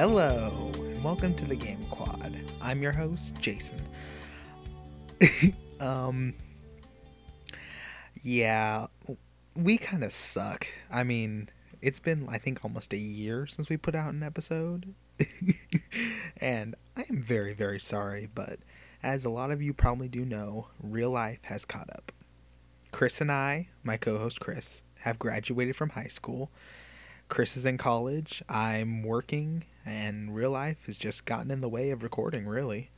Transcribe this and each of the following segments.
Hello, and welcome to the Game Quad. I'm your host, Jason. um, yeah, we kind of suck. I mean, it's been, I think, almost a year since we put out an episode. and I am very, very sorry, but as a lot of you probably do know, real life has caught up. Chris and I, my co host Chris, have graduated from high school. Chris is in college. I'm working and real life has just gotten in the way of recording really.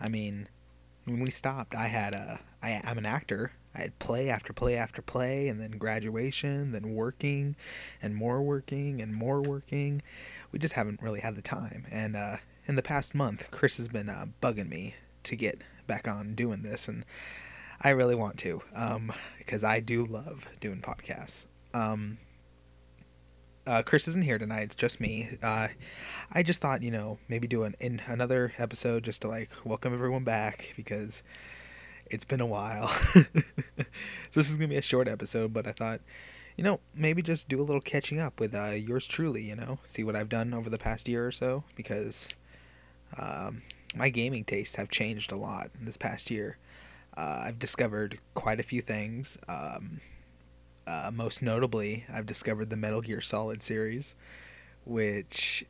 I mean when we stopped i had a I, i'm an actor. I had play after play after play and then graduation then working and more working and more working. We just haven't really had the time. And uh, in the past month chris has been uh, bugging me to get back on doing this and i really want to um, because i do love doing podcasts. Um, uh, Chris isn't here tonight. It's just me. Uh, I just thought, you know, maybe do an in another episode just to like welcome everyone back because it's been a while. so this is gonna be a short episode, but I thought, you know, maybe just do a little catching up with uh, yours truly. You know, see what I've done over the past year or so because um, my gaming tastes have changed a lot in this past year. Uh, I've discovered quite a few things. Um, uh, most notably, I've discovered the Metal Gear Solid series, which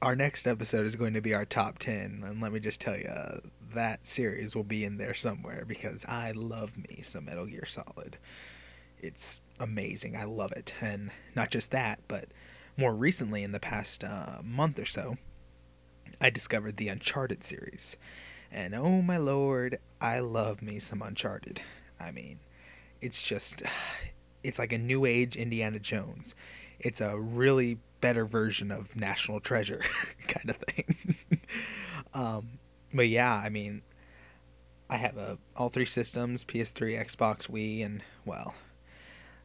our next episode is going to be our top 10. And let me just tell you, uh, that series will be in there somewhere because I love me some Metal Gear Solid. It's amazing. I love it. And not just that, but more recently, in the past uh, month or so, I discovered the Uncharted series. And oh my lord, I love me some Uncharted. I mean, it's just it's like a new age Indiana Jones. It's a really better version of National Treasure kind of thing. um, but yeah, I mean, I have a all three systems: PS3, Xbox, Wii, and well,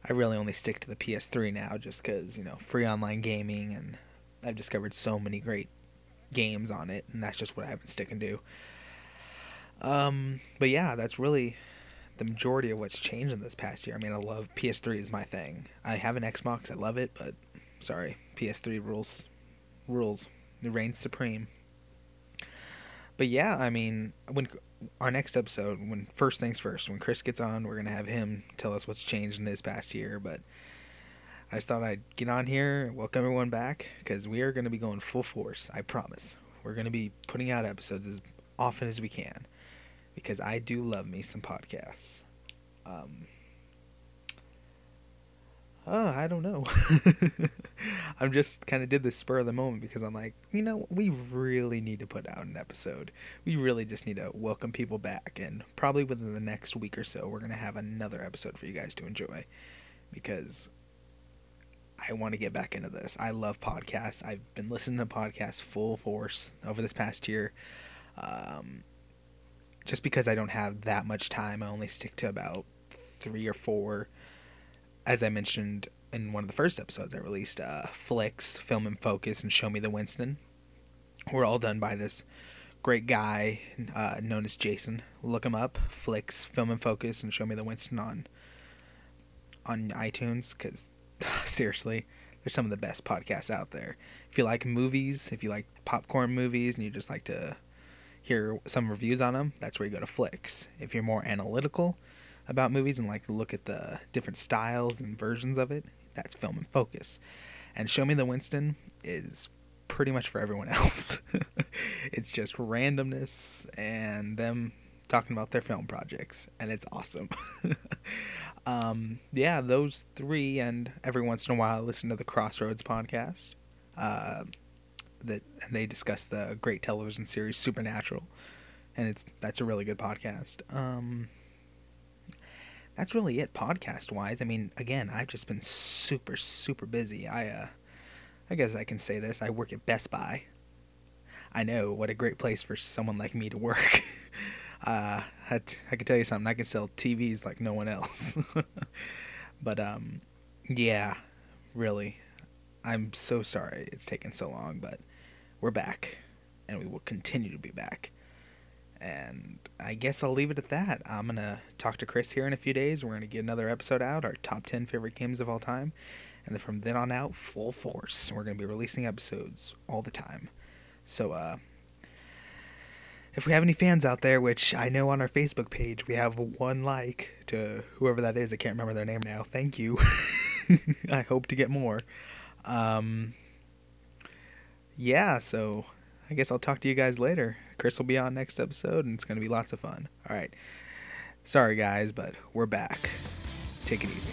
I really only stick to the PS3 now, just because you know free online gaming, and I've discovered so many great games on it, and that's just what I've been sticking to. Um, but yeah, that's really the majority of what's changed in this past year. I mean, I love PS3 is my thing. I have an Xbox, I love it, but sorry, PS3 rules rules. It reigns supreme. But yeah, I mean, when our next episode, when first things first, when Chris gets on, we're gonna have him tell us what's changed in this past year. But I just thought I'd get on here, welcome everyone back, because we are gonna be going full force. I promise. We're gonna be putting out episodes as often as we can because I do love me some podcasts. Um, oh, I don't know. I'm just kind of did this spur of the moment because I'm like, you know, we really need to put out an episode. We really just need to welcome people back, and probably within the next week or so, we're gonna have another episode for you guys to enjoy because I want to get back into this. I love podcasts. I've been listening to podcasts full force over this past year. Um, just because I don't have that much time, I only stick to about three or four. As I mentioned in one of the first episodes I released, uh, Flicks, Film and Focus, and Show Me the Winston We're all done by this great guy uh, known as Jason. Look him up, Flicks, Film and Focus, and Show Me the Winston on on iTunes because seriously, they're some of the best podcasts out there. If you like movies, if you like popcorn movies, and you just like to hear some reviews on them, that's where you go to Flicks. If you're more analytical about movies and like to look at the different styles and versions of it, that's Film and Focus. And Show Me the Winston is pretty much for everyone else. it's just randomness and them talking about their film projects, and it's awesome. um, yeah, those three, and every once in a while, I listen to the Crossroads podcast. Uh, that and they discuss the great television series Supernatural, and it's that's a really good podcast. Um, that's really it podcast wise. I mean, again, I've just been super super busy. I uh, I guess I can say this. I work at Best Buy. I know what a great place for someone like me to work. uh, I, t- I can tell you something. I can sell TVs like no one else. but um, yeah, really, I'm so sorry it's taken so long, but we're back, and we will continue to be back. And I guess I'll leave it at that. I'm to talk to Chris here in a few days. We're to get another episode out, our top 10 favorite games of all time. and then from then on out, full force. We're to be releasing episodes all the time. So, uh, if we have any fans out there, which I know on our Facebook page we have one like to whoever that is, I can't remember their name now. Thank you. I hope to get more. Um, yeah, so I guess I'll talk to you guys later. Chris will be on next episode, and it's going to be lots of fun. All right. Sorry, guys, but we're back. Take it easy.